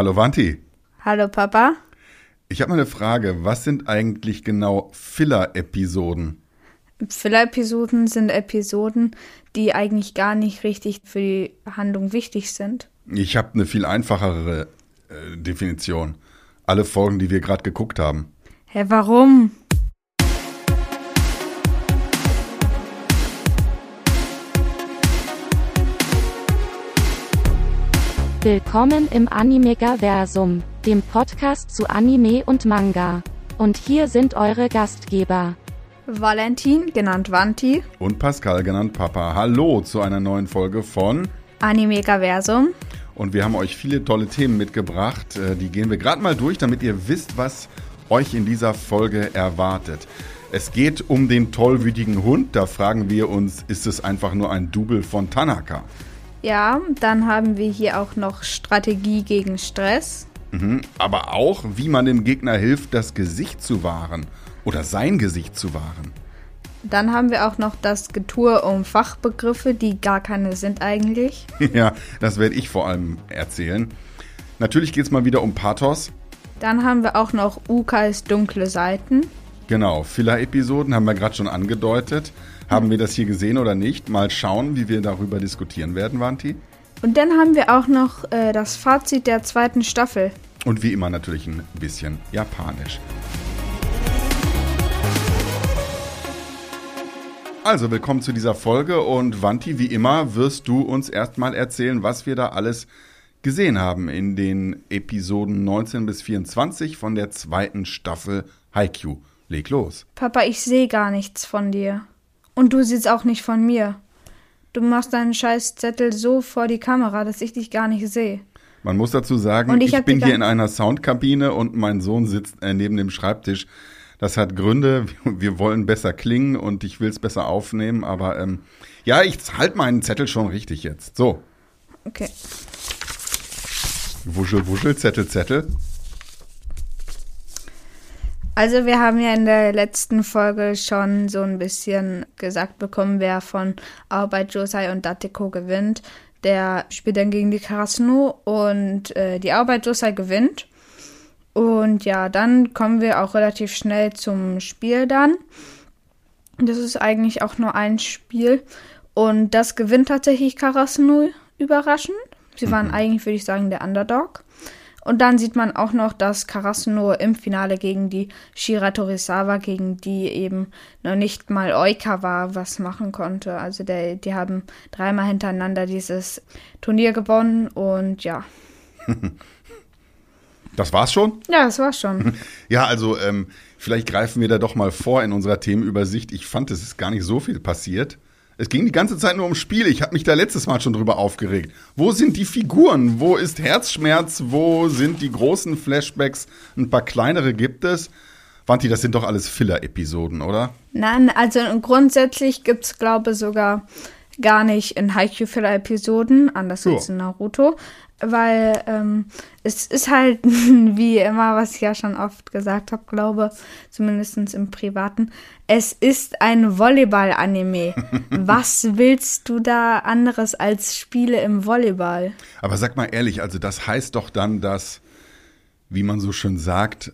Hallo Wanti. Hallo Papa. Ich habe mal eine Frage. Was sind eigentlich genau Filler-Episoden? Filler-Episoden sind Episoden, die eigentlich gar nicht richtig für die Handlung wichtig sind. Ich habe eine viel einfachere äh, Definition. Alle Folgen, die wir gerade geguckt haben. Hä, warum? Willkommen im Animegaversum, dem Podcast zu Anime und Manga. Und hier sind eure Gastgeber. Valentin, genannt Vanti. Und Pascal, genannt Papa. Hallo zu einer neuen Folge von Animegaversum. Und wir haben euch viele tolle Themen mitgebracht. Äh, die gehen wir gerade mal durch, damit ihr wisst, was euch in dieser Folge erwartet. Es geht um den tollwütigen Hund. Da fragen wir uns, ist es einfach nur ein Double von Tanaka? Ja, dann haben wir hier auch noch Strategie gegen Stress. Mhm, aber auch, wie man dem Gegner hilft, das Gesicht zu wahren oder sein Gesicht zu wahren. Dann haben wir auch noch das Getue um Fachbegriffe, die gar keine sind eigentlich. ja, das werde ich vor allem erzählen. Natürlich geht es mal wieder um Pathos. Dann haben wir auch noch Ukais dunkle Seiten. Genau, Filler-Episoden haben wir gerade schon angedeutet. Haben wir das hier gesehen oder nicht? Mal schauen, wie wir darüber diskutieren werden, Vanti. Und dann haben wir auch noch äh, das Fazit der zweiten Staffel. Und wie immer natürlich ein bisschen japanisch. Also, willkommen zu dieser Folge und Vanti, wie immer, wirst du uns erstmal erzählen, was wir da alles gesehen haben in den Episoden 19 bis 24 von der zweiten Staffel Haikyuu. Leg los. Papa, ich sehe gar nichts von dir. Und du siehst auch nicht von mir. Du machst deinen scheiß Zettel so vor die Kamera, dass ich dich gar nicht sehe. Man muss dazu sagen, Und ich, ich bin hier in einer Soundkabine und mein Sohn sitzt äh, neben dem Schreibtisch. Das hat Gründe, wir wollen besser klingen und ich will es besser aufnehmen, aber ähm, ja, ich halte meinen Zettel schon richtig jetzt. So, Okay. wuschel, wuschel, Zettel, Zettel. Also wir haben ja in der letzten Folge schon so ein bisschen gesagt bekommen, wer von Arbeit Josai und Dateko gewinnt. Der spielt dann gegen die Karasuno und äh, die Arbeit Josai gewinnt. Und ja, dann kommen wir auch relativ schnell zum Spiel dann. Das ist eigentlich auch nur ein Spiel. Und das gewinnt tatsächlich Karasuno überraschend. Sie waren eigentlich, würde ich sagen, der Underdog. Und dann sieht man auch noch, dass Karasuno im Finale gegen die Shira Torisawa, gegen die eben noch nicht mal Oikawa was machen konnte. Also der, die haben dreimal hintereinander dieses Turnier gewonnen und ja. Das war's schon? Ja, das war's schon. Ja, also ähm, vielleicht greifen wir da doch mal vor in unserer Themenübersicht. Ich fand, es ist gar nicht so viel passiert. Es ging die ganze Zeit nur um Spiele. Ich habe mich da letztes Mal schon drüber aufgeregt. Wo sind die Figuren? Wo ist Herzschmerz? Wo sind die großen Flashbacks? Ein paar kleinere gibt es. Wanti, das sind doch alles Filler-Episoden, oder? Nein, also grundsätzlich gibt's glaube sogar gar nicht in Haikyuu viele Episoden, anders Ja. als in Naruto. Weil ähm, es ist halt, wie immer, was ich ja schon oft gesagt habe, glaube, zumindest im Privaten, es ist ein Volleyball-Anime. was willst du da anderes als Spiele im Volleyball? Aber sag mal ehrlich, also das heißt doch dann, dass, wie man so schön sagt,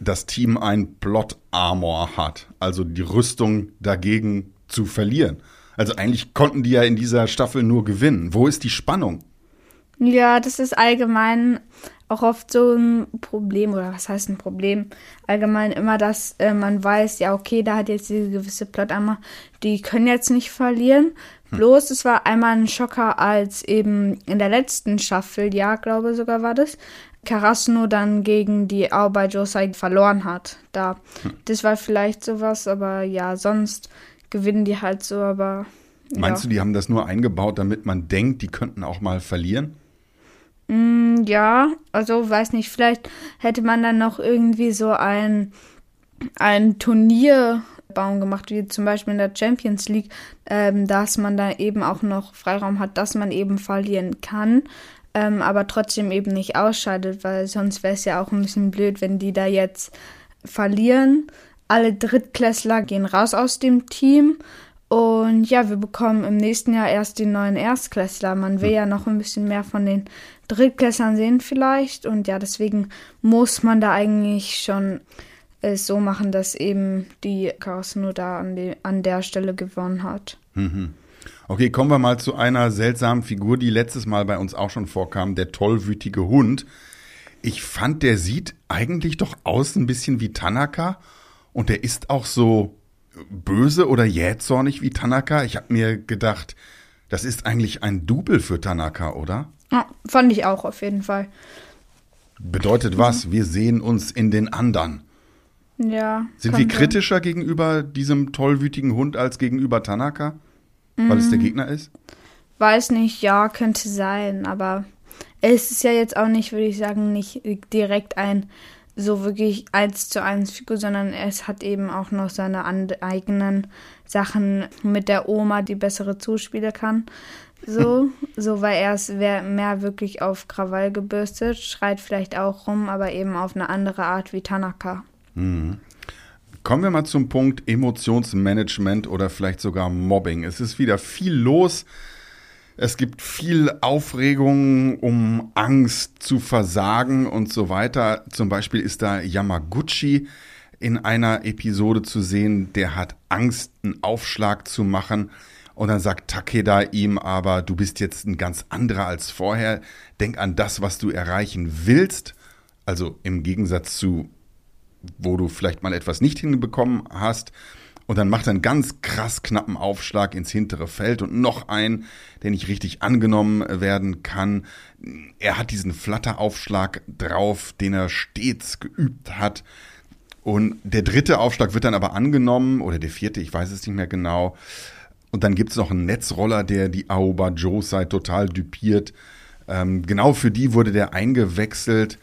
das Team ein Plot-Armor hat. Also die Rüstung dagegen zu verlieren. Also eigentlich konnten die ja in dieser Staffel nur gewinnen. Wo ist die Spannung? Ja, das ist allgemein auch oft so ein Problem, oder was heißt ein Problem? Allgemein immer, dass äh, man weiß, ja, okay, da hat jetzt diese gewisse Plot-Armor, die können jetzt nicht verlieren. Bloß, es war einmal ein Schocker, als eben in der letzten Staffel, ja, glaube sogar war das, Karasuno dann gegen die Aobai Josai verloren hat. Da, das war vielleicht sowas, aber ja, sonst gewinnen die halt so, aber. Meinst ja. du, die haben das nur eingebaut, damit man denkt, die könnten auch mal verlieren? Ja, also weiß nicht, vielleicht hätte man dann noch irgendwie so ein, ein Turnierbaum gemacht, wie zum Beispiel in der Champions League, ähm, dass man da eben auch noch Freiraum hat, dass man eben verlieren kann, ähm, aber trotzdem eben nicht ausscheidet, weil sonst wäre es ja auch ein bisschen blöd, wenn die da jetzt verlieren. Alle Drittklässler gehen raus aus dem Team Und ja, wir bekommen im nächsten Jahr erst die neuen Erstklässler. Man will ja noch ein bisschen mehr von den Drittklässlern sehen vielleicht. Und ja, deswegen muss man da eigentlich schon es so machen, dass eben die Karasno da an, die, an der Stelle gewonnen hat. Mhm. Okay, kommen wir mal zu einer seltsamen Figur, die letztes Mal bei uns auch schon vorkam, der tollwütige Hund. Ich fand, der sieht eigentlich doch aus ein bisschen wie Tanaka und der ist auch so böse oder jähzornig wie Tanaka. Ich habe mir gedacht, das ist eigentlich ein Double für Tanaka, oder? Ja, fand ich auch auf jeden Fall. Bedeutet was? Wir sehen uns in den anderen. Ja. Sind wir kritischer gegenüber diesem tollwütigen Hund als gegenüber Tanaka? Weil es der Gegner ist? Weiß nicht, ja, könnte sein, aber es ist ja jetzt auch nicht, würde ich sagen, nicht direkt ein so wirklich eins zu eins Figur, sondern es hat eben auch noch seine eigenen Sachen mit der Oma, die bessere zuspielen kann. So, so weil er ist mehr wirklich auf Krawall gebürstet, schreit vielleicht auch rum, aber eben auf eine andere Art wie Tanaka. Mhm. Kommen wir mal zum Punkt Emotionsmanagement oder vielleicht sogar Mobbing. Es ist wieder viel los. Es gibt viel Aufregung, um Angst zu versagen und so weiter. Zum Beispiel ist da Yamaguchi in einer Episode zu sehen, der hat Angst, einen Aufschlag zu machen. Und dann sagt Takeda ihm aber, du bist jetzt ein ganz anderer als vorher. Denk an das, was du erreichen willst. Also im Gegensatz zu wo du vielleicht mal etwas nicht hinbekommen hast. Und dann macht er einen ganz krass knappen Aufschlag ins hintere Feld und noch einen, der nicht richtig angenommen werden kann. Er hat diesen Flatteraufschlag drauf, den er stets geübt hat. Und der dritte Aufschlag wird dann aber angenommen, oder der vierte, ich weiß es nicht mehr genau. Und dann gibt es noch einen Netzroller, der die Aoba Josei total düpiert. Ähm, genau für die wurde der eingewechselt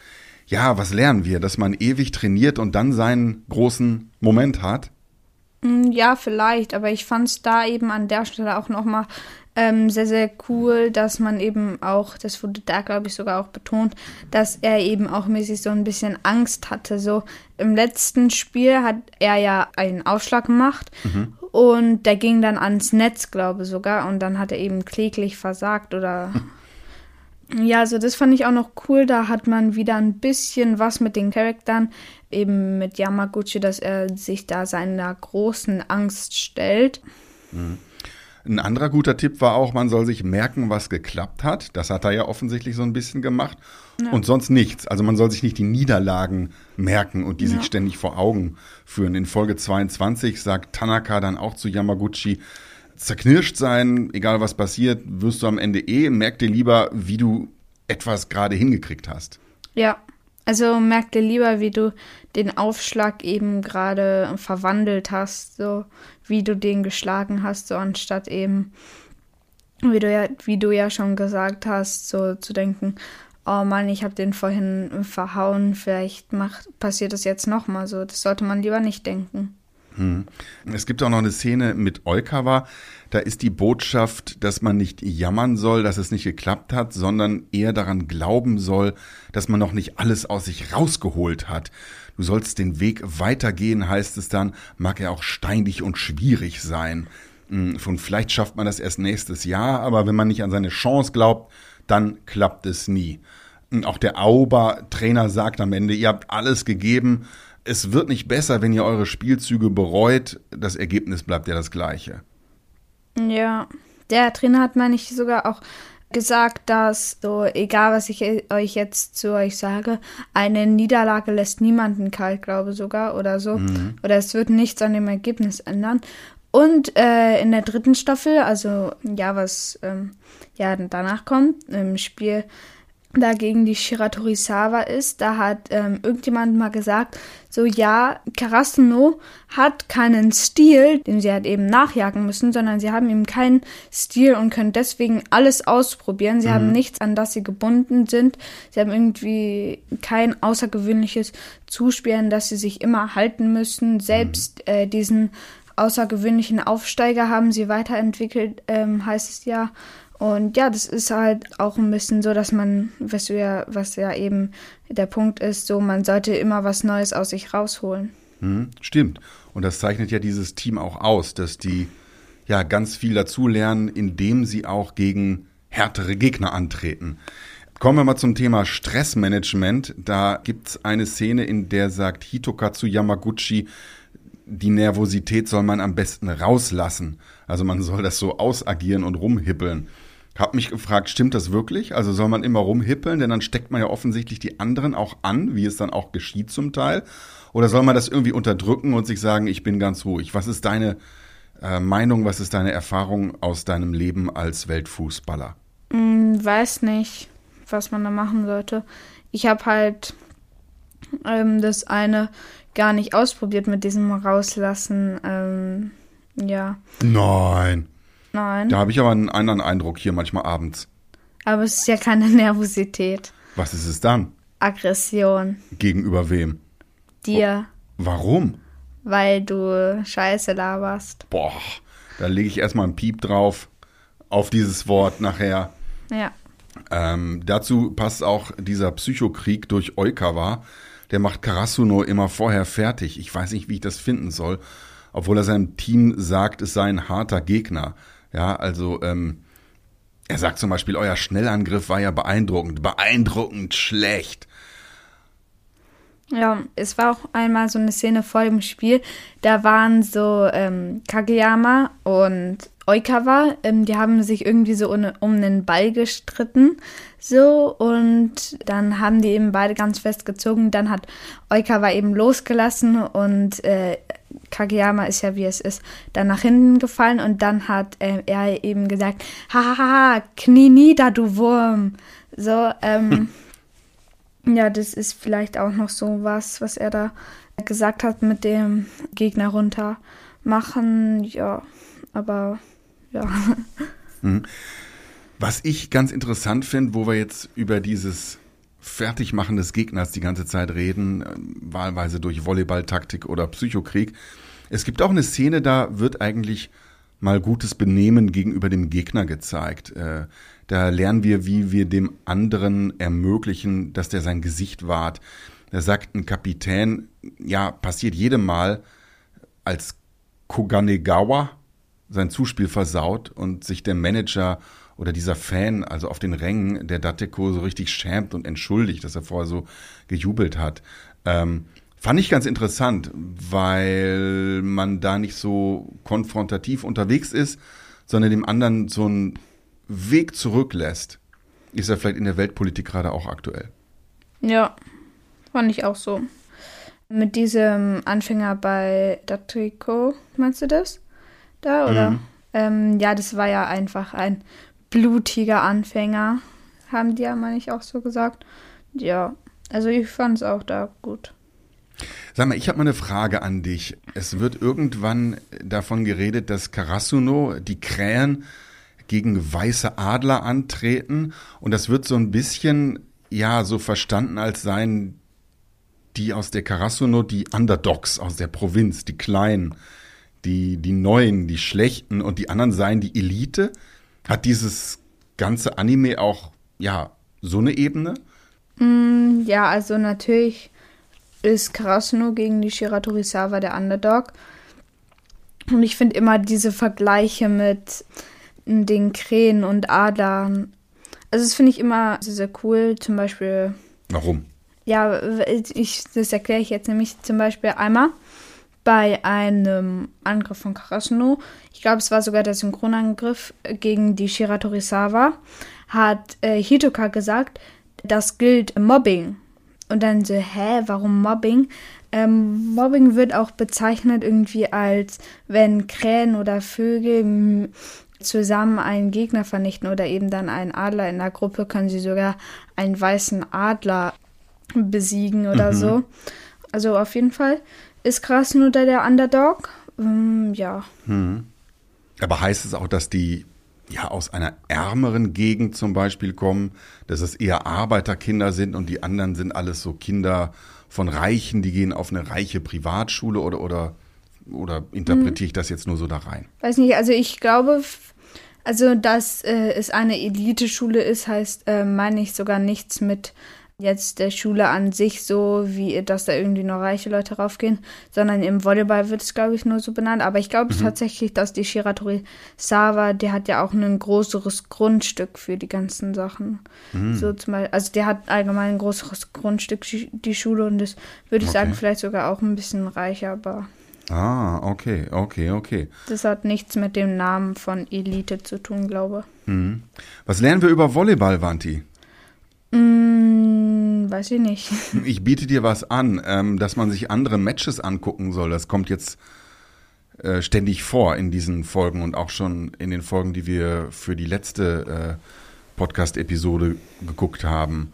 ja, was lernen wir? Dass man ewig trainiert und dann seinen großen Moment hat? Mm, ja, vielleicht, aber ich fand es da eben an der Stelle auch nochmal ähm, sehr, sehr cool, dass man eben auch, das wurde da, glaube ich, sogar auch betont, dass er eben auch mäßig so ein bisschen Angst hatte. So im letzten Spiel hat er ja einen Aufschlag gemacht mhm. und der ging dann ans Netz, glaube ich sogar, und dann hat er eben kläglich versagt oder Ja, also das fand ich auch noch cool. Da hat man wieder ein bisschen was mit den Charaktern, eben mit Yamaguchi, dass er sich da seiner großen Angst stellt. Mhm. Ein anderer guter Tipp war auch, man soll sich merken, was geklappt hat. Das hat er ja offensichtlich so ein bisschen gemacht. Ja. Und sonst nichts. Also man soll sich nicht die Niederlagen merken und die ja. sich ständig vor Augen führen. In Folge 22 sagt Tanaka dann auch zu Yamaguchi, zerknirscht sein, egal was passiert, wirst du am Ende eh. Merk dir lieber, wie du etwas gerade hingekriegt hast. Ja, also merk dir lieber, wie du den Aufschlag eben gerade verwandelt hast, so wie du den geschlagen hast, so anstatt eben, wie du ja, wie du ja schon gesagt hast, so zu denken, oh Mann, ich habe den vorhin verhauen, vielleicht macht, passiert das jetzt nochmal so. Das sollte man lieber nicht denken. Hm. Es gibt auch noch eine Szene mit Eukawa. Da ist die Botschaft, dass man nicht jammern soll, dass es nicht geklappt hat, sondern eher daran glauben soll, dass man noch nicht alles aus sich rausgeholt hat. Du sollst den Weg weitergehen, heißt es dann, mag er auch steinig und schwierig sein. Hm, vielleicht schafft man das erst nächstes Jahr, aber wenn man nicht an seine Chance glaubt, dann klappt es nie. Und auch der Auber-Trainer sagt am Ende, ihr habt alles gegeben, es wird nicht besser, wenn ihr eure Spielzüge bereut. Das Ergebnis bleibt ja das gleiche. Ja, der Trainer hat, meine ich, sogar auch gesagt, dass so, egal was ich euch jetzt zu euch sage, eine Niederlage lässt niemanden kalt, glaube sogar, oder so. Mhm. Oder es wird nichts an dem Ergebnis ändern. Und äh, in der dritten Staffel, also ja, was ähm, ja danach kommt, im Spiel dagegen die Shiratorisawa ist, da hat ähm, irgendjemand mal gesagt, so ja, Karasuno hat keinen Stil, den sie halt eben nachjagen müssen, sondern sie haben eben keinen Stil und können deswegen alles ausprobieren. Sie mhm. haben nichts, an das sie gebunden sind. Sie haben irgendwie kein außergewöhnliches Zuspielen, das sie sich immer halten müssen. Selbst mhm. äh, diesen außergewöhnlichen Aufsteiger haben sie weiterentwickelt, ähm, heißt es ja. Und ja, das ist halt auch ein bisschen so, dass man, was ja, was ja eben der Punkt ist, so man sollte immer was Neues aus sich rausholen. Hm, stimmt. Und das zeichnet ja dieses Team auch aus, dass die ja ganz viel dazulernen, indem sie auch gegen härtere Gegner antreten. Kommen wir mal zum Thema Stressmanagement. Da gibt's eine Szene, in der sagt Hitokazu Yamaguchi, die Nervosität soll man am besten rauslassen. Also man soll das so ausagieren und rumhippeln. Hab mich gefragt, stimmt das wirklich? Also soll man immer rumhippeln, denn dann steckt man ja offensichtlich die anderen auch an, wie es dann auch geschieht zum Teil. Oder soll man das irgendwie unterdrücken und sich sagen, ich bin ganz ruhig? Was ist deine äh, Meinung, was ist deine Erfahrung aus deinem Leben als Weltfußballer? Hm, weiß nicht, was man da machen sollte. Ich habe halt ähm, das eine gar nicht ausprobiert mit diesem Rauslassen. Ähm, ja. Nein. Nein. Da habe ich aber einen anderen Eindruck hier manchmal abends. Aber es ist ja keine Nervosität. Was ist es dann? Aggression. Gegenüber wem? Dir. Warum? Weil du Scheiße laberst. Boah, da lege ich erstmal einen Piep drauf auf dieses Wort nachher. Ja. Ähm, dazu passt auch dieser Psychokrieg durch Oikawa. Der macht Karasuno immer vorher fertig. Ich weiß nicht, wie ich das finden soll. Obwohl er seinem Team sagt, es sei ein harter Gegner. Ja, also ähm, er sagt zum Beispiel, euer Schnellangriff war ja beeindruckend, beeindruckend schlecht. Ja, es war auch einmal so eine Szene vor dem Spiel. Da waren so ähm, Kageyama und Oikawa, ähm, die haben sich irgendwie so um, um einen Ball gestritten. So, und dann haben die eben beide ganz fest gezogen. Dann hat Oikawa eben losgelassen und äh, Kageyama ist ja wie es ist, dann nach hinten gefallen und dann hat äh, er eben gesagt, hahaha, Knie nieder, du Wurm. So, ähm, ja, das ist vielleicht auch noch so was, was er da gesagt hat mit dem Gegner runter machen. Ja, aber ja. Mhm. Was ich ganz interessant finde, wo wir jetzt über dieses Fertigmachen des Gegners die ganze Zeit reden, äh, wahlweise durch Volleyballtaktik oder Psychokrieg. Es gibt auch eine Szene, da wird eigentlich mal gutes Benehmen gegenüber dem Gegner gezeigt. Äh, da lernen wir, wie wir dem anderen ermöglichen, dass der sein Gesicht wahrt. Da sagt ein Kapitän, ja, passiert jedem Mal, als Koganegawa sein Zuspiel versaut und sich der Manager oder dieser Fan, also auf den Rängen der Dateko so richtig schämt und entschuldigt, dass er vorher so gejubelt hat. Ähm, fand ich ganz interessant, weil man da nicht so konfrontativ unterwegs ist, sondern dem anderen so einen Weg zurücklässt. Ist ja vielleicht in der Weltpolitik gerade auch aktuell. Ja, fand ich auch so. Mit diesem Anfänger bei Datrico, meinst du das? Da, oder? Mhm. Ähm, ja, das war ja einfach ein blutiger Anfänger, haben die ja, meine ich, auch so gesagt. Ja, also ich fand es auch da gut. Sag mal, ich habe mal eine Frage an dich. Es wird irgendwann davon geredet, dass Karasuno, die Krähen, gegen weiße Adler antreten. Und das wird so ein bisschen, ja, so verstanden als seien die aus der Karasuno, die Underdogs aus der Provinz, die Kleinen, die, die Neuen, die Schlechten und die anderen seien die Elite. Hat dieses ganze Anime auch, ja, so eine Ebene? Mm, ja, also natürlich ist Karasuno gegen die Shiratorizawa der Underdog. Und ich finde immer diese Vergleiche mit den Krähen und Adlern. Also das finde ich immer sehr, sehr cool. Zum Beispiel. Warum? Ja, ich, das erkläre ich jetzt nämlich zum Beispiel einmal bei einem Angriff von Karasuno, ich glaube, es war sogar der Synchronangriff gegen die Shiratorizawa, hat äh, Hitoka gesagt, das gilt Mobbing. Und dann so, hä, warum Mobbing? Ähm, Mobbing wird auch bezeichnet irgendwie als, wenn Krähen oder Vögel zusammen einen Gegner vernichten oder eben dann einen Adler in der Gruppe, können sie sogar einen weißen Adler besiegen oder mhm. so. Also auf jeden Fall ist Krasnodar der Underdog. Ähm, ja. Hm. Aber heißt es auch, dass die ja aus einer ärmeren Gegend zum Beispiel kommen, dass es eher Arbeiterkinder sind und die anderen sind alles so Kinder von Reichen, die gehen auf eine reiche Privatschule oder oder oder interpretiere ich das jetzt nur so da rein? Weiß nicht, also ich glaube, also dass äh, es eine Eliteschule ist, heißt, äh, meine ich sogar nichts mit jetzt der Schule an sich so, wie dass da irgendwie nur reiche Leute raufgehen, sondern im Volleyball wird es, glaube ich, nur so benannt. Aber ich glaube mhm. tatsächlich, dass die Shiratori Sawa, der hat ja auch ein größeres Grundstück für die ganzen Sachen. Mhm. So zum Beispiel, also der hat allgemein ein größeres Grundstück, die Schule, und das würde ich okay. sagen, vielleicht sogar auch ein bisschen reicher, aber. Ah, okay, okay, okay. Das hat nichts mit dem Namen von Elite zu tun, glaube ich. Mhm. Was lernen wir über Volleyball, Vanti? Mm, weiß ich nicht. Ich biete dir was an, ähm, dass man sich andere Matches angucken soll. Das kommt jetzt äh, ständig vor in diesen Folgen und auch schon in den Folgen, die wir für die letzte äh, Podcast-Episode geguckt haben.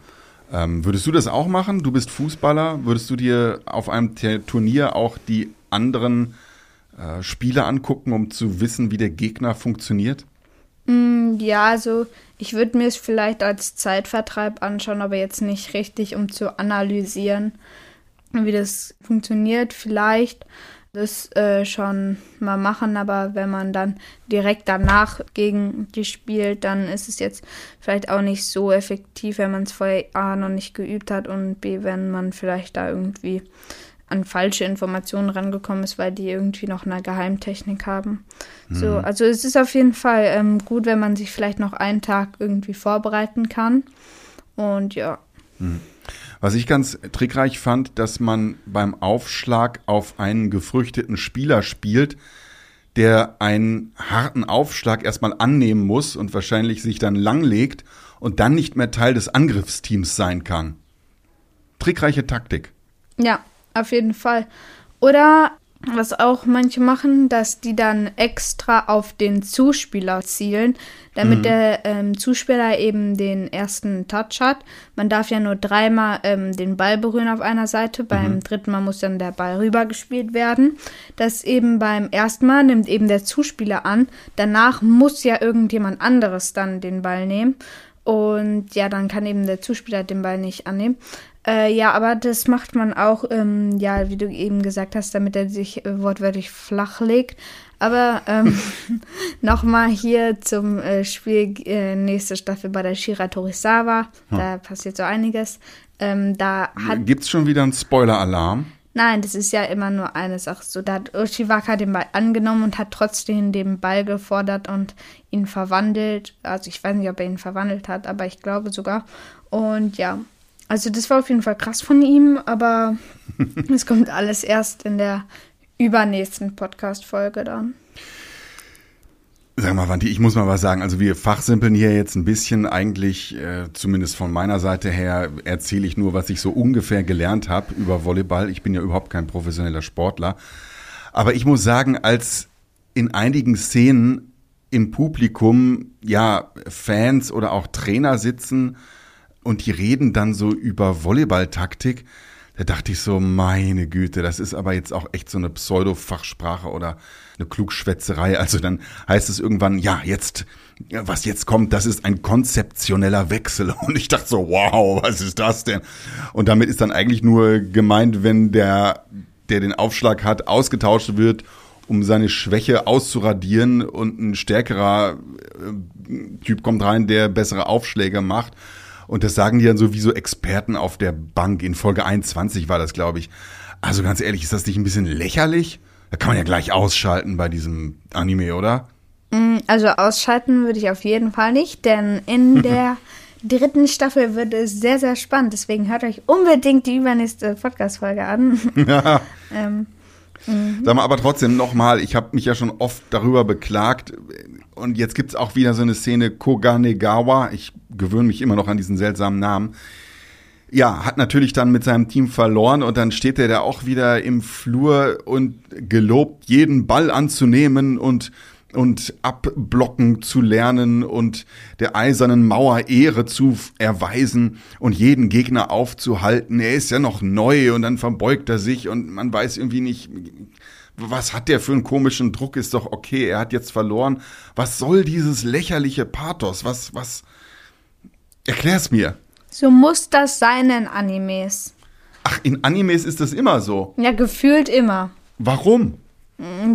Ähm, würdest du das auch machen? Du bist Fußballer. Würdest du dir auf einem Turnier auch die anderen äh, Spiele angucken, um zu wissen, wie der Gegner funktioniert? Mm, ja, also ich würde mir es vielleicht als Zeitvertreib anschauen, aber jetzt nicht richtig, um zu analysieren, wie das funktioniert. Vielleicht das äh, schon mal machen, aber wenn man dann direkt danach gegen die spielt, dann ist es jetzt vielleicht auch nicht so effektiv, wenn man es vorher A noch nicht geübt hat und B, wenn man vielleicht da irgendwie an falsche Informationen rangekommen ist, weil die irgendwie noch eine Geheimtechnik haben. Mhm. So, also es ist auf jeden Fall ähm, gut, wenn man sich vielleicht noch einen Tag irgendwie vorbereiten kann. Und ja. Mhm. Was ich ganz trickreich fand, dass man beim Aufschlag auf einen gefrüchteten Spieler spielt, der einen harten Aufschlag erstmal annehmen muss und wahrscheinlich sich dann langlegt und dann nicht mehr Teil des Angriffsteams sein kann. Trickreiche Taktik. Ja, auf jeden Fall. Oder was auch manche machen, dass die dann extra auf den Zuspieler zielen, damit mhm. der ähm, Zuspieler eben den ersten Touch hat. Man darf ja nur dreimal ähm, den Ball berühren auf einer Seite, beim mhm. dritten Mal muss dann der Ball rübergespielt werden. Das eben beim ersten Mal nimmt eben der Zuspieler an, danach muss ja irgendjemand anderes dann den Ball nehmen. Und ja, dann kann eben der Zuspieler den Ball nicht annehmen. Äh, ja, aber das macht man auch, ähm, ja, wie du eben gesagt hast, damit er sich äh, wortwörtlich flach legt. Aber ähm, nochmal hier zum äh, Spiel äh, nächste Staffel bei der Shira Torisawa. Hm. Da passiert so einiges. Ähm, da hat Gibt's schon wieder einen Spoiler-Alarm? Nein, das ist ja immer nur eine Sache. So, da hat Oshiwaka den Ball angenommen und hat trotzdem den Ball gefordert und ihn verwandelt. Also ich weiß nicht, ob er ihn verwandelt hat, aber ich glaube sogar. Und ja, also das war auf jeden Fall krass von ihm, aber es kommt alles erst in der übernächsten Podcast-Folge dann. Sag mal, Wanti, ich muss mal was sagen. Also wir fachsimpeln hier jetzt ein bisschen. Eigentlich, äh, zumindest von meiner Seite her, erzähle ich nur, was ich so ungefähr gelernt habe über Volleyball. Ich bin ja überhaupt kein professioneller Sportler. Aber ich muss sagen, als in einigen Szenen im Publikum ja Fans oder auch Trainer sitzen, und die reden dann so über Volleyballtaktik. Da dachte ich so, meine Güte, das ist aber jetzt auch echt so eine Pseudo-Fachsprache oder eine Klugschwätzerei. Also dann heißt es irgendwann, ja, jetzt, was jetzt kommt, das ist ein konzeptioneller Wechsel. Und ich dachte so, wow, was ist das denn? Und damit ist dann eigentlich nur gemeint, wenn der, der den Aufschlag hat, ausgetauscht wird, um seine Schwäche auszuradieren und ein stärkerer äh, Typ kommt rein, der bessere Aufschläge macht. Und das sagen die dann sowieso Experten auf der Bank. In Folge 21 war das, glaube ich. Also ganz ehrlich, ist das nicht ein bisschen lächerlich? Da kann man ja gleich ausschalten bei diesem Anime, oder? Mm, also ausschalten würde ich auf jeden Fall nicht, denn in der dritten Staffel wird es sehr, sehr spannend. Deswegen hört euch unbedingt die übernächste Podcast-Folge an. Ja. ähm, Mhm. Sag mal, aber trotzdem nochmal, ich habe mich ja schon oft darüber beklagt und jetzt gibt's auch wieder so eine Szene Koganegawa, ich gewöhne mich immer noch an diesen seltsamen Namen. Ja, hat natürlich dann mit seinem Team verloren und dann steht er da auch wieder im Flur und gelobt, jeden Ball anzunehmen und und abblocken zu lernen und der eisernen Mauer Ehre zu erweisen und jeden Gegner aufzuhalten. Er ist ja noch neu und dann verbeugt er sich und man weiß irgendwie nicht, was hat der für einen komischen Druck? Ist doch okay, er hat jetzt verloren. Was soll dieses lächerliche Pathos? Was, was? Erklär's mir. So muss das sein in Animes. Ach, in Animes ist das immer so. Ja, gefühlt immer. Warum?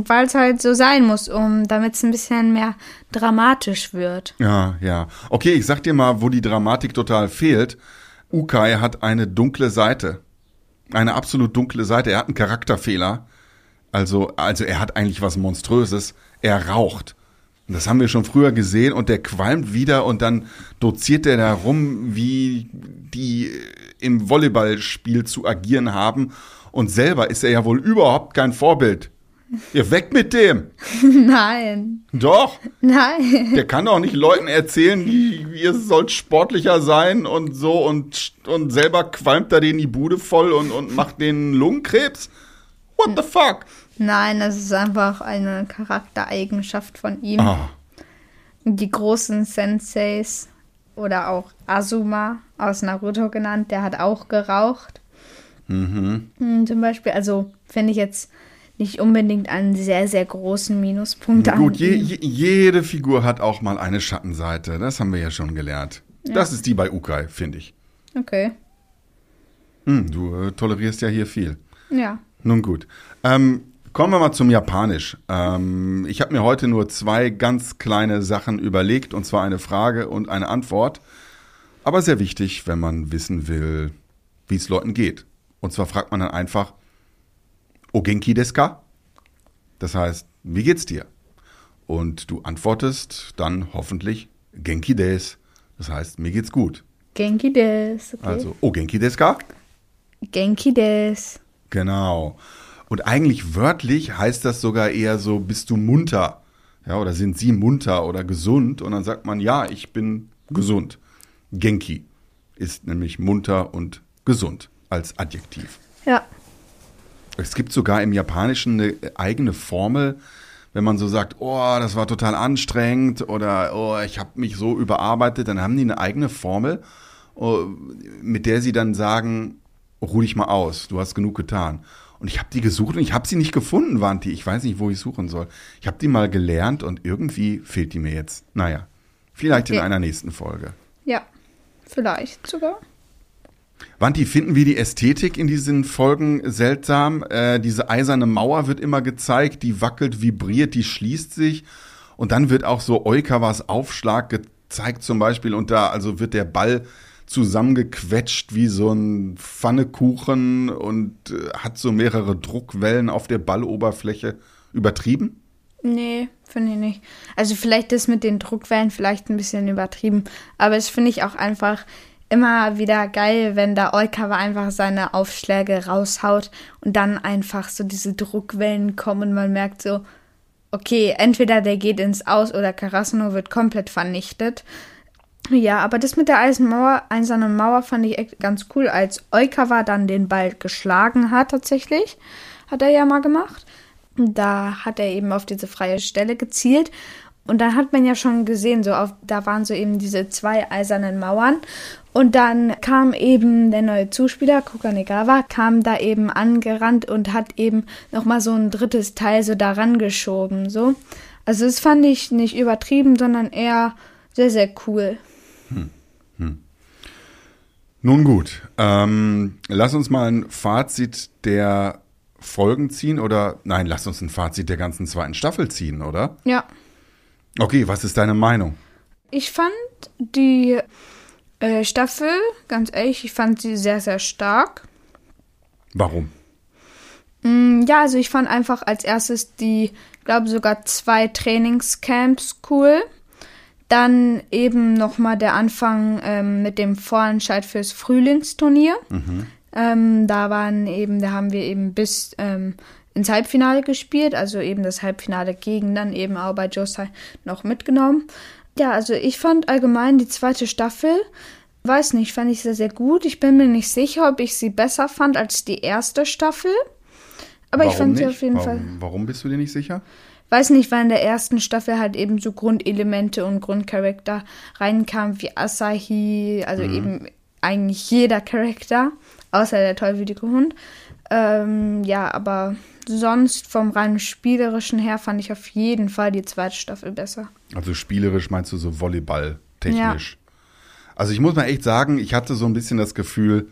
weil es halt so sein muss, um damit es ein bisschen mehr dramatisch wird. Ja, ja. Okay, ich sag dir mal, wo die Dramatik total fehlt. Ukai hat eine dunkle Seite. Eine absolut dunkle Seite. Er hat einen Charakterfehler. Also, also er hat eigentlich was Monströses. Er raucht. Und das haben wir schon früher gesehen und der qualmt wieder und dann doziert er da rum, wie die im Volleyballspiel zu agieren haben. Und selber ist er ja wohl überhaupt kein Vorbild. Ihr weg mit dem. Nein. Doch. Nein. Der kann doch nicht Leuten erzählen, ihr sollt sportlicher sein und so und, und selber qualmt er denen die Bude voll und, und macht denen Lungenkrebs. What the fuck? Nein, das ist einfach eine Charaktereigenschaft von ihm. Ah, Die großen Senseis oder auch Asuma aus Naruto genannt, der hat auch geraucht. Mhm. Zum Beispiel, also finde ich jetzt nicht unbedingt einen sehr, sehr großen Minuspunkt an. gut, je, je, jede Figur hat auch mal eine Schattenseite. Das haben wir ja schon gelernt. Das ist die bei Ukai, finde ich. Okay. Hm, du äh, tolerierst ja hier viel. Ja. Nun gut. Ähm, kommen wir mal zum Japanisch. Ähm, ich habe mir heute nur zwei ganz kleine Sachen überlegt, und zwar eine Frage und eine Antwort. Aber sehr wichtig, wenn man wissen will, wie es Leuten geht. Und zwar fragt man dann einfach, Ogenki desu ka? Das heißt, wie geht's dir? Und du antwortest dann hoffentlich Genki des. Das heißt, mir geht's gut. Genki des. Okay. Also, Ogenki desu ka? Genki des. Genau. Und eigentlich wörtlich heißt das sogar eher so, bist du munter? Ja, oder sind sie munter oder gesund? Und dann sagt man, ja, ich bin gesund. Genki ist nämlich munter und gesund als Adjektiv. Ja. Es gibt sogar im Japanischen eine eigene Formel, wenn man so sagt, oh, das war total anstrengend oder oh, ich habe mich so überarbeitet, dann haben die eine eigene Formel, oh, mit der sie dann sagen, ruh dich mal aus, du hast genug getan. Und ich habe die gesucht und ich habe sie nicht gefunden, Wanti. Ich weiß nicht, wo ich suchen soll. Ich habe die mal gelernt und irgendwie fehlt die mir jetzt. Naja, vielleicht in Okay. einer nächsten Folge. Ja. Vielleicht sogar. Wanti, finden wir die Ästhetik in diesen Folgen seltsam? Äh, diese eiserne Mauer wird immer gezeigt, die wackelt, vibriert, die schließt sich. Und dann wird auch so Eukawas Aufschlag gezeigt zum Beispiel. Und da also wird der Ball zusammengequetscht wie so ein Pfannekuchen und äh, hat so mehrere Druckwellen auf der Balloberfläche. Übertrieben? Nee, finde ich nicht. Also vielleicht das mit den Druckwellen vielleicht ein bisschen übertrieben. Aber es finde ich auch einfach immer wieder geil, wenn da Oikawa einfach seine Aufschläge raushaut und dann einfach so diese Druckwellen kommen. Man merkt so, okay, entweder der geht ins Aus oder Karasuno wird komplett vernichtet. Ja, aber das mit der Eisenmauer, eisernen Mauer fand ich echt ganz cool, als Oikawa dann den Ball geschlagen hat tatsächlich. Hat er ja mal gemacht. Da hat er eben auf diese freie Stelle gezielt. Und dann hat man ja schon gesehen, so auf, da waren so eben diese zwei eisernen Mauern. Und dann kam eben der neue Zuspieler, Kukanegawa, kam da eben angerannt und hat eben nochmal so ein drittes Teil so daran geschoben, so. Also das fand ich nicht übertrieben, sondern eher sehr, sehr cool. Nun gut, ähm, lass uns mal ein Fazit der Folgen ziehen oder nein, lass uns ein Fazit der ganzen zweiten Staffel ziehen, oder? Ja. Okay, was ist deine Meinung? Ich fand die äh, Staffel, ganz ehrlich, ich fand sie sehr, sehr stark. Warum? Mm, Ja, also ich fand einfach als erstes die, glaube sogar zwei Trainingscamps cool. Dann eben nochmal der Anfang ähm, mit dem Vorentscheid fürs Frühlingsturnier. Ähm, da waren eben, da haben wir eben bis ähm, ins Halbfinale gespielt, also eben das Halbfinale gegen dann eben auch bei Josai noch mitgenommen. Ja, also ich fand allgemein die zweite Staffel, weiß nicht, fand ich sehr, sehr gut. Ich bin mir nicht sicher, ob ich sie besser fand als die erste Staffel. Aber ich fand sie auf jeden warum, Fall. Warum bist du dir nicht sicher? Weiß nicht, weil in der ersten Staffel halt eben so Grundelemente und Grundcharakter reinkamen, wie Asahi, also eben eigentlich jeder Charakter, außer der tollwütige Hund. Ähm, ja, aber sonst vom rein spielerischen her fand ich auf jeden Fall die zweite Staffel besser. Also spielerisch meinst du so Volleyball technisch? Also ich muss mal echt sagen, ich hatte so ein bisschen das Gefühl,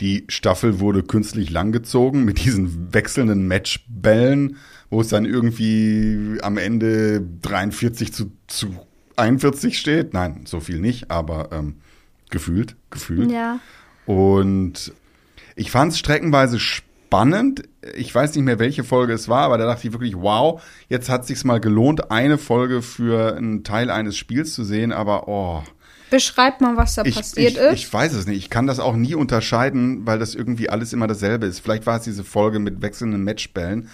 die Staffel wurde künstlich langgezogen mit diesen wechselnden Matchbällen, wo es dann irgendwie am Ende 43 zu, zu 41 steht. Nein, so viel nicht, aber ähm, Gefühlt, gefühlt. Ja. Und ich fand es streckenweise spannend. Ich weiß nicht mehr, welche Folge es war, aber da dachte ich wirklich, wow, jetzt hat es sich mal gelohnt, eine Folge für einen Teil eines Spiels zu sehen, aber oh. Beschreib mal, was da Ich, passiert ich, ist. ich weiß es nicht. Ich kann das auch nie unterscheiden, weil das irgendwie alles immer dasselbe ist. Vielleicht war es diese Folge mit wechselnden Matchbällen.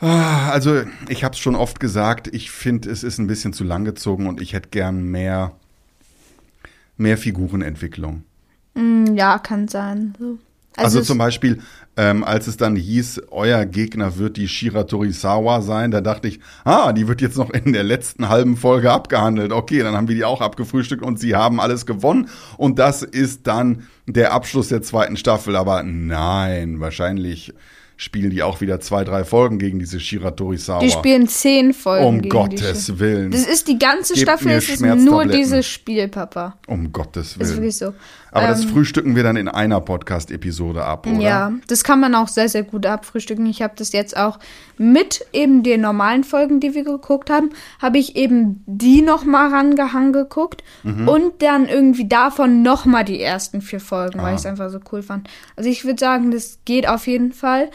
Ah, Also, ich habe es schon oft gesagt, ich finde, es ist ein bisschen zu lang gezogen und ich hätte gern mehr, mehr Figurenentwicklung. Mm, ja, kann sein. So. Also, es- zum Beispiel, ähm, als es dann hieß, euer Gegner wird die Shira Torisawa sein, da dachte ich, ah, die wird jetzt noch in der letzten halben Folge abgehandelt. Okay, dann haben wir die auch abgefrühstückt und sie haben alles gewonnen. Und das ist dann der Abschluss der zweiten Staffel. Aber nein, wahrscheinlich spielen die auch wieder zwei, drei Folgen gegen diese Shira Torisawa. die spielen zehn Folgen. um Gottes Willen. Das ist die ganze Gebt Staffel, es ist nur dieses Spiel, Papa. um Gottes Ist Willen. wirklich so. Aber das Ähm, frühstücken wir dann in einer Podcast-Episode ab, oder? Ja, das kann man auch sehr, sehr gut abfrühstücken. Ich habe das jetzt auch mit eben den normalen Folgen, die wir geguckt haben, habe ich eben die nochmal rangehangen geguckt Mhm. und dann irgendwie davon nochmal die ersten vier Folgen, Ah. weil ich es einfach so cool fand. Also ich würde sagen, das geht auf jeden Fall.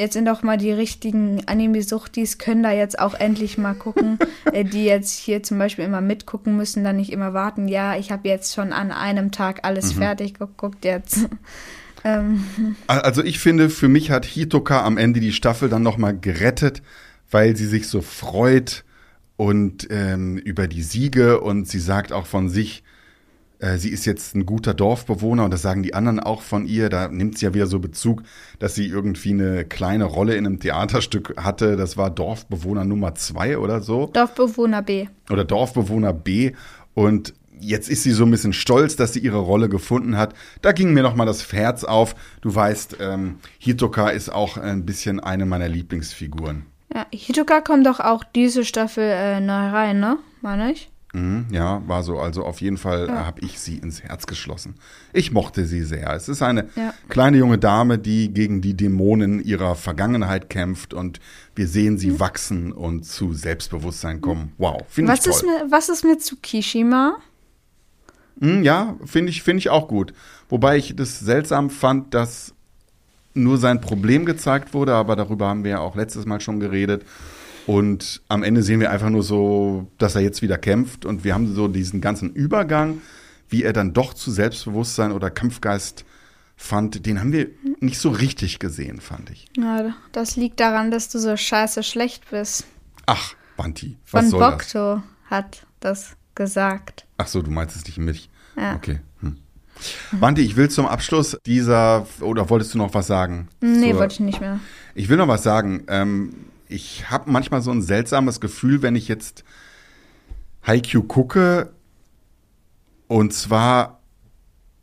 Jetzt sind auch mal die richtigen Anime-Suchtis, können da jetzt auch endlich mal gucken, äh, die jetzt hier zum Beispiel immer mitgucken müssen, dann nicht immer warten. Ja, ich habe jetzt schon an einem Tag alles Mhm. fertig geguckt jetzt. ähm, Also ich finde, für mich hat Hitoka am Ende die Staffel dann nochmal gerettet, weil sie sich so freut und ähm, über die Siege und sie sagt auch von sich, äh, sie ist jetzt ein guter Dorfbewohner und das sagen die anderen auch von ihr. Da nimmt sie ja wieder so Bezug, dass sie irgendwie eine kleine Rolle in einem Theaterstück hatte. Das war Dorfbewohner Nummer zwei oder so Dorfbewohner B. oder Dorfbewohner B und jetzt ist sie so ein bisschen stolz, dass sie ihre Rolle gefunden hat. Da ging mir noch mal das Herz auf. Du weißt, ähm, Hitoka ist auch ein bisschen eine meiner Lieblingsfiguren. Ja, Hitoka kommt doch auch diese Staffel äh, neu rein, ne? Meine ich. Mhm, ja, war so. Also auf jeden Fall ja. habe ich sie ins Herz geschlossen. Ich mochte sie sehr. Es ist eine Ja. kleine junge Dame, die gegen die Dämonen ihrer Vergangenheit kämpft und wir sehen sie wachsen und zu Selbstbewusstsein kommen. Wow, finde ich Was toll. ist, mit, was ist mit Tsukishima? Hm, ja, finde ich, finde ich auch gut. Wobei ich das seltsam fand, dass nur sein Problem gezeigt wurde, aber darüber haben wir ja auch letztes Mal schon geredet. Und am Ende sehen wir einfach nur so, dass er jetzt wieder kämpft und wir haben so diesen ganzen Übergang, wie er dann doch zu Selbstbewusstsein oder Kampfgeist fand, den haben wir nicht so richtig gesehen, fand ich. Ja, das liegt daran, dass du so scheiße schlecht bist. Ach, Banti, was Von soll das? Bokto hat das gesagt. Ach so, du meinst es nicht mich. Ja. Okay. Hm. Banti, ich will zum Abschluss dieser, oder wolltest du noch was sagen? Nee, Zur- wollte ich nicht mehr. Ich will noch was sagen. Ähm, ich habe manchmal so ein seltsames Gefühl, wenn ich jetzt Haikyuu gucke. Und zwar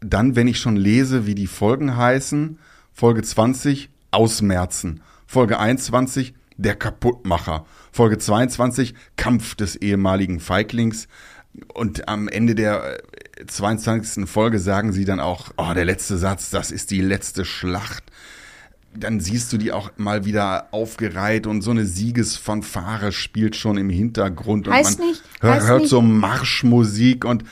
dann, wenn ich schon lese, wie die Folgen heißen. Folge 20, Ausmerzen. Folge 21, der Kaputtmacher. Folge 22, Kampf des ehemaligen Feiglings. Und am Ende der äh, 22. Folge sagen sie dann auch, oh, der letzte Satz, das ist die letzte Schlacht dann siehst du die auch mal wieder aufgereiht und so eine Siegesfanfare spielt schon im Hintergrund und Heißt man nicht- hör, hört nicht- so Marschmusik und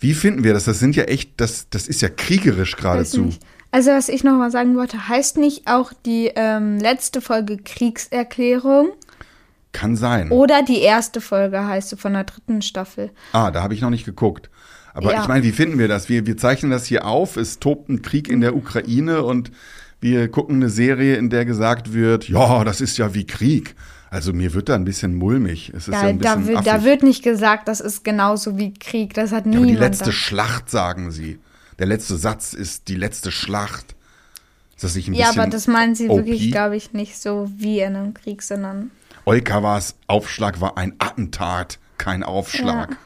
wie finden wir das? Das sind ja echt, das, das ist ja kriegerisch geradezu. Also, was ich noch mal sagen wollte, heißt nicht auch die ähm, letzte Folge Kriegserklärung Kann sein. oder die erste Folge heißt sie von der dritten Staffel? Ah, da habe ich noch nicht geguckt. Aber Ja. ich meine, wie finden wir das? Wir, wir zeichnen das hier auf. Es tobt ein Krieg in der Ukraine und wir gucken eine Serie, in der gesagt wird, ja, das ist ja wie Krieg. Also mir wird da ein bisschen mulmig. Es ist ja, Da, ein bisschen da, wird, da wird nicht gesagt, das ist genauso wie Krieg. Das hat Ja, aber niemand. die letzte da- Schlacht, sagen sie. Der letzte Satz ist die letzte Schlacht. Ist das nicht ein ja, bisschen aber das meinen sie OP? wirklich, glaube ich, nicht so wie in einem Krieg, sondern Olkawas Aufschlag war ein Attentat, kein Aufschlag. Ja.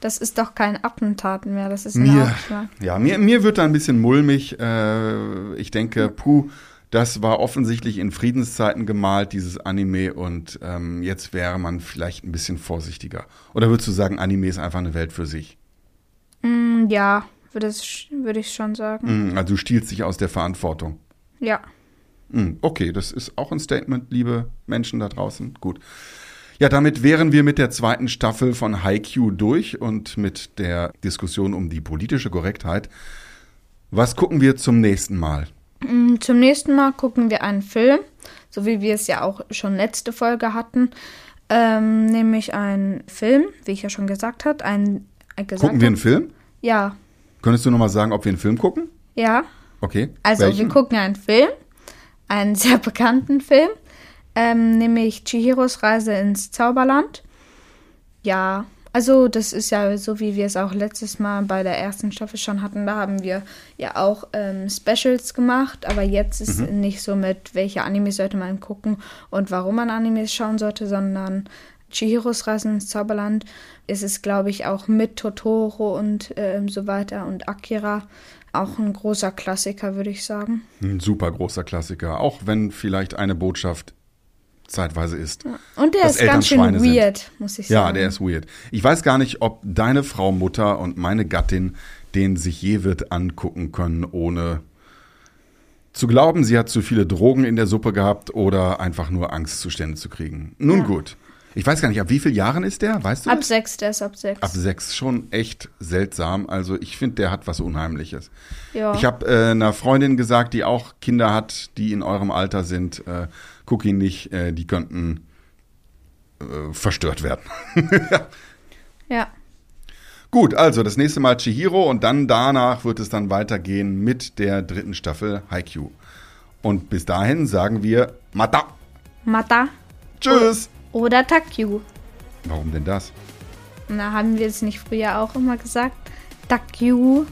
Das ist doch kein Attentat mehr, das ist ein Mir, Aufschlag. ja, mir, mir wird da ein bisschen mulmig. Äh, ich denke, puh, das war offensichtlich in Friedenszeiten gemalt, dieses Anime, und ähm, jetzt wäre man vielleicht ein bisschen vorsichtiger. Oder würdest du sagen, Anime ist einfach eine Welt für sich? Hm, Ja, würde würde ich schon sagen. Hm, Also du stiehlst dich aus der Verantwortung. Ja. Hm, Okay, das ist auch ein Statement, liebe Menschen da draußen. Gut. Ja, damit wären wir mit der zweiten Staffel von Haikyuu durch und mit der Diskussion um die politische Korrektheit. Was gucken wir zum nächsten Mal? Mm, Zum nächsten Mal gucken wir einen Film, so wie wir es ja auch schon letzte Folge hatten. Ähm, nämlich einen Film, wie ich ja schon gesagt habe. Ein, ein gesagt Gucken wir einen Film? Ja, Könntest du nochmal sagen, ob wir einen Film gucken? ja. Okay. Also Welchen? wir gucken einen Film, einen sehr bekannten Film, ähm, nämlich Chihiros Reise ins Zauberland. Ja, also das ist ja so, wie wir es auch letztes Mal bei der ersten Staffel schon hatten. Da haben wir ja auch ähm, Specials gemacht, aber jetzt ist nicht so mit, welche Anime sollte man gucken und warum man Animes schauen sollte, sondern Chihiros Reise ins Zauberland ist es, glaube ich, auch mit Totoro und ähm, so weiter und Akira auch ein großer Klassiker, würde ich sagen. Ein super großer Klassiker, auch wenn vielleicht eine Botschaft zeitweise ist. Und der ist ganz schön Schweine sind. weird, muss ich sagen. Ja, der ist weird. Ich weiß gar nicht, ob deine Frau Mutter und meine Gattin den sich je wird angucken können, ohne zu glauben, sie hat zu viele Drogen in der Suppe gehabt oder einfach nur Angstzustände zu kriegen. Nun Ja. gut. Ich weiß gar nicht, ab wie vielen Jahren ist der? Weißt du Ab das? sechs, der ist ab sechs. Ab sechs. Schon echt seltsam. Also ich finde, der hat was Unheimliches. ja. Ich habe äh, einer Freundin gesagt, die auch Kinder hat, die in eurem Alter sind, äh, guck ihn nicht, äh, die könnten äh, verstört werden. ja. Gut, also das nächste Mal Chihiro und dann danach wird es dann weitergehen mit der dritten Staffel Haikyuu. Und bis dahin sagen wir Mata. Mata Tschüss. oder Takyu. Warum denn das? Na, haben wir es nicht früher auch immer gesagt? Takyu.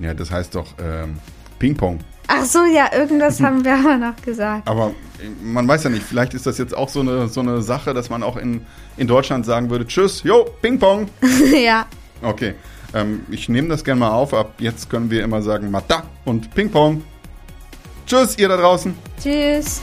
Ja, das heißt doch ähm, Ping-Pong. Ach so, ja, irgendwas haben wir aber noch gesagt. Aber man weiß ja nicht, vielleicht ist das jetzt auch so eine, so eine Sache, dass man auch in, in Deutschland sagen würde, tschüss, jo, Ping-Pong. ja. Okay, ähm, ich nehme das gerne mal auf. Ab jetzt können wir immer sagen Mata und Ping-Pong. Tschüss, ihr da draußen. Tschüss.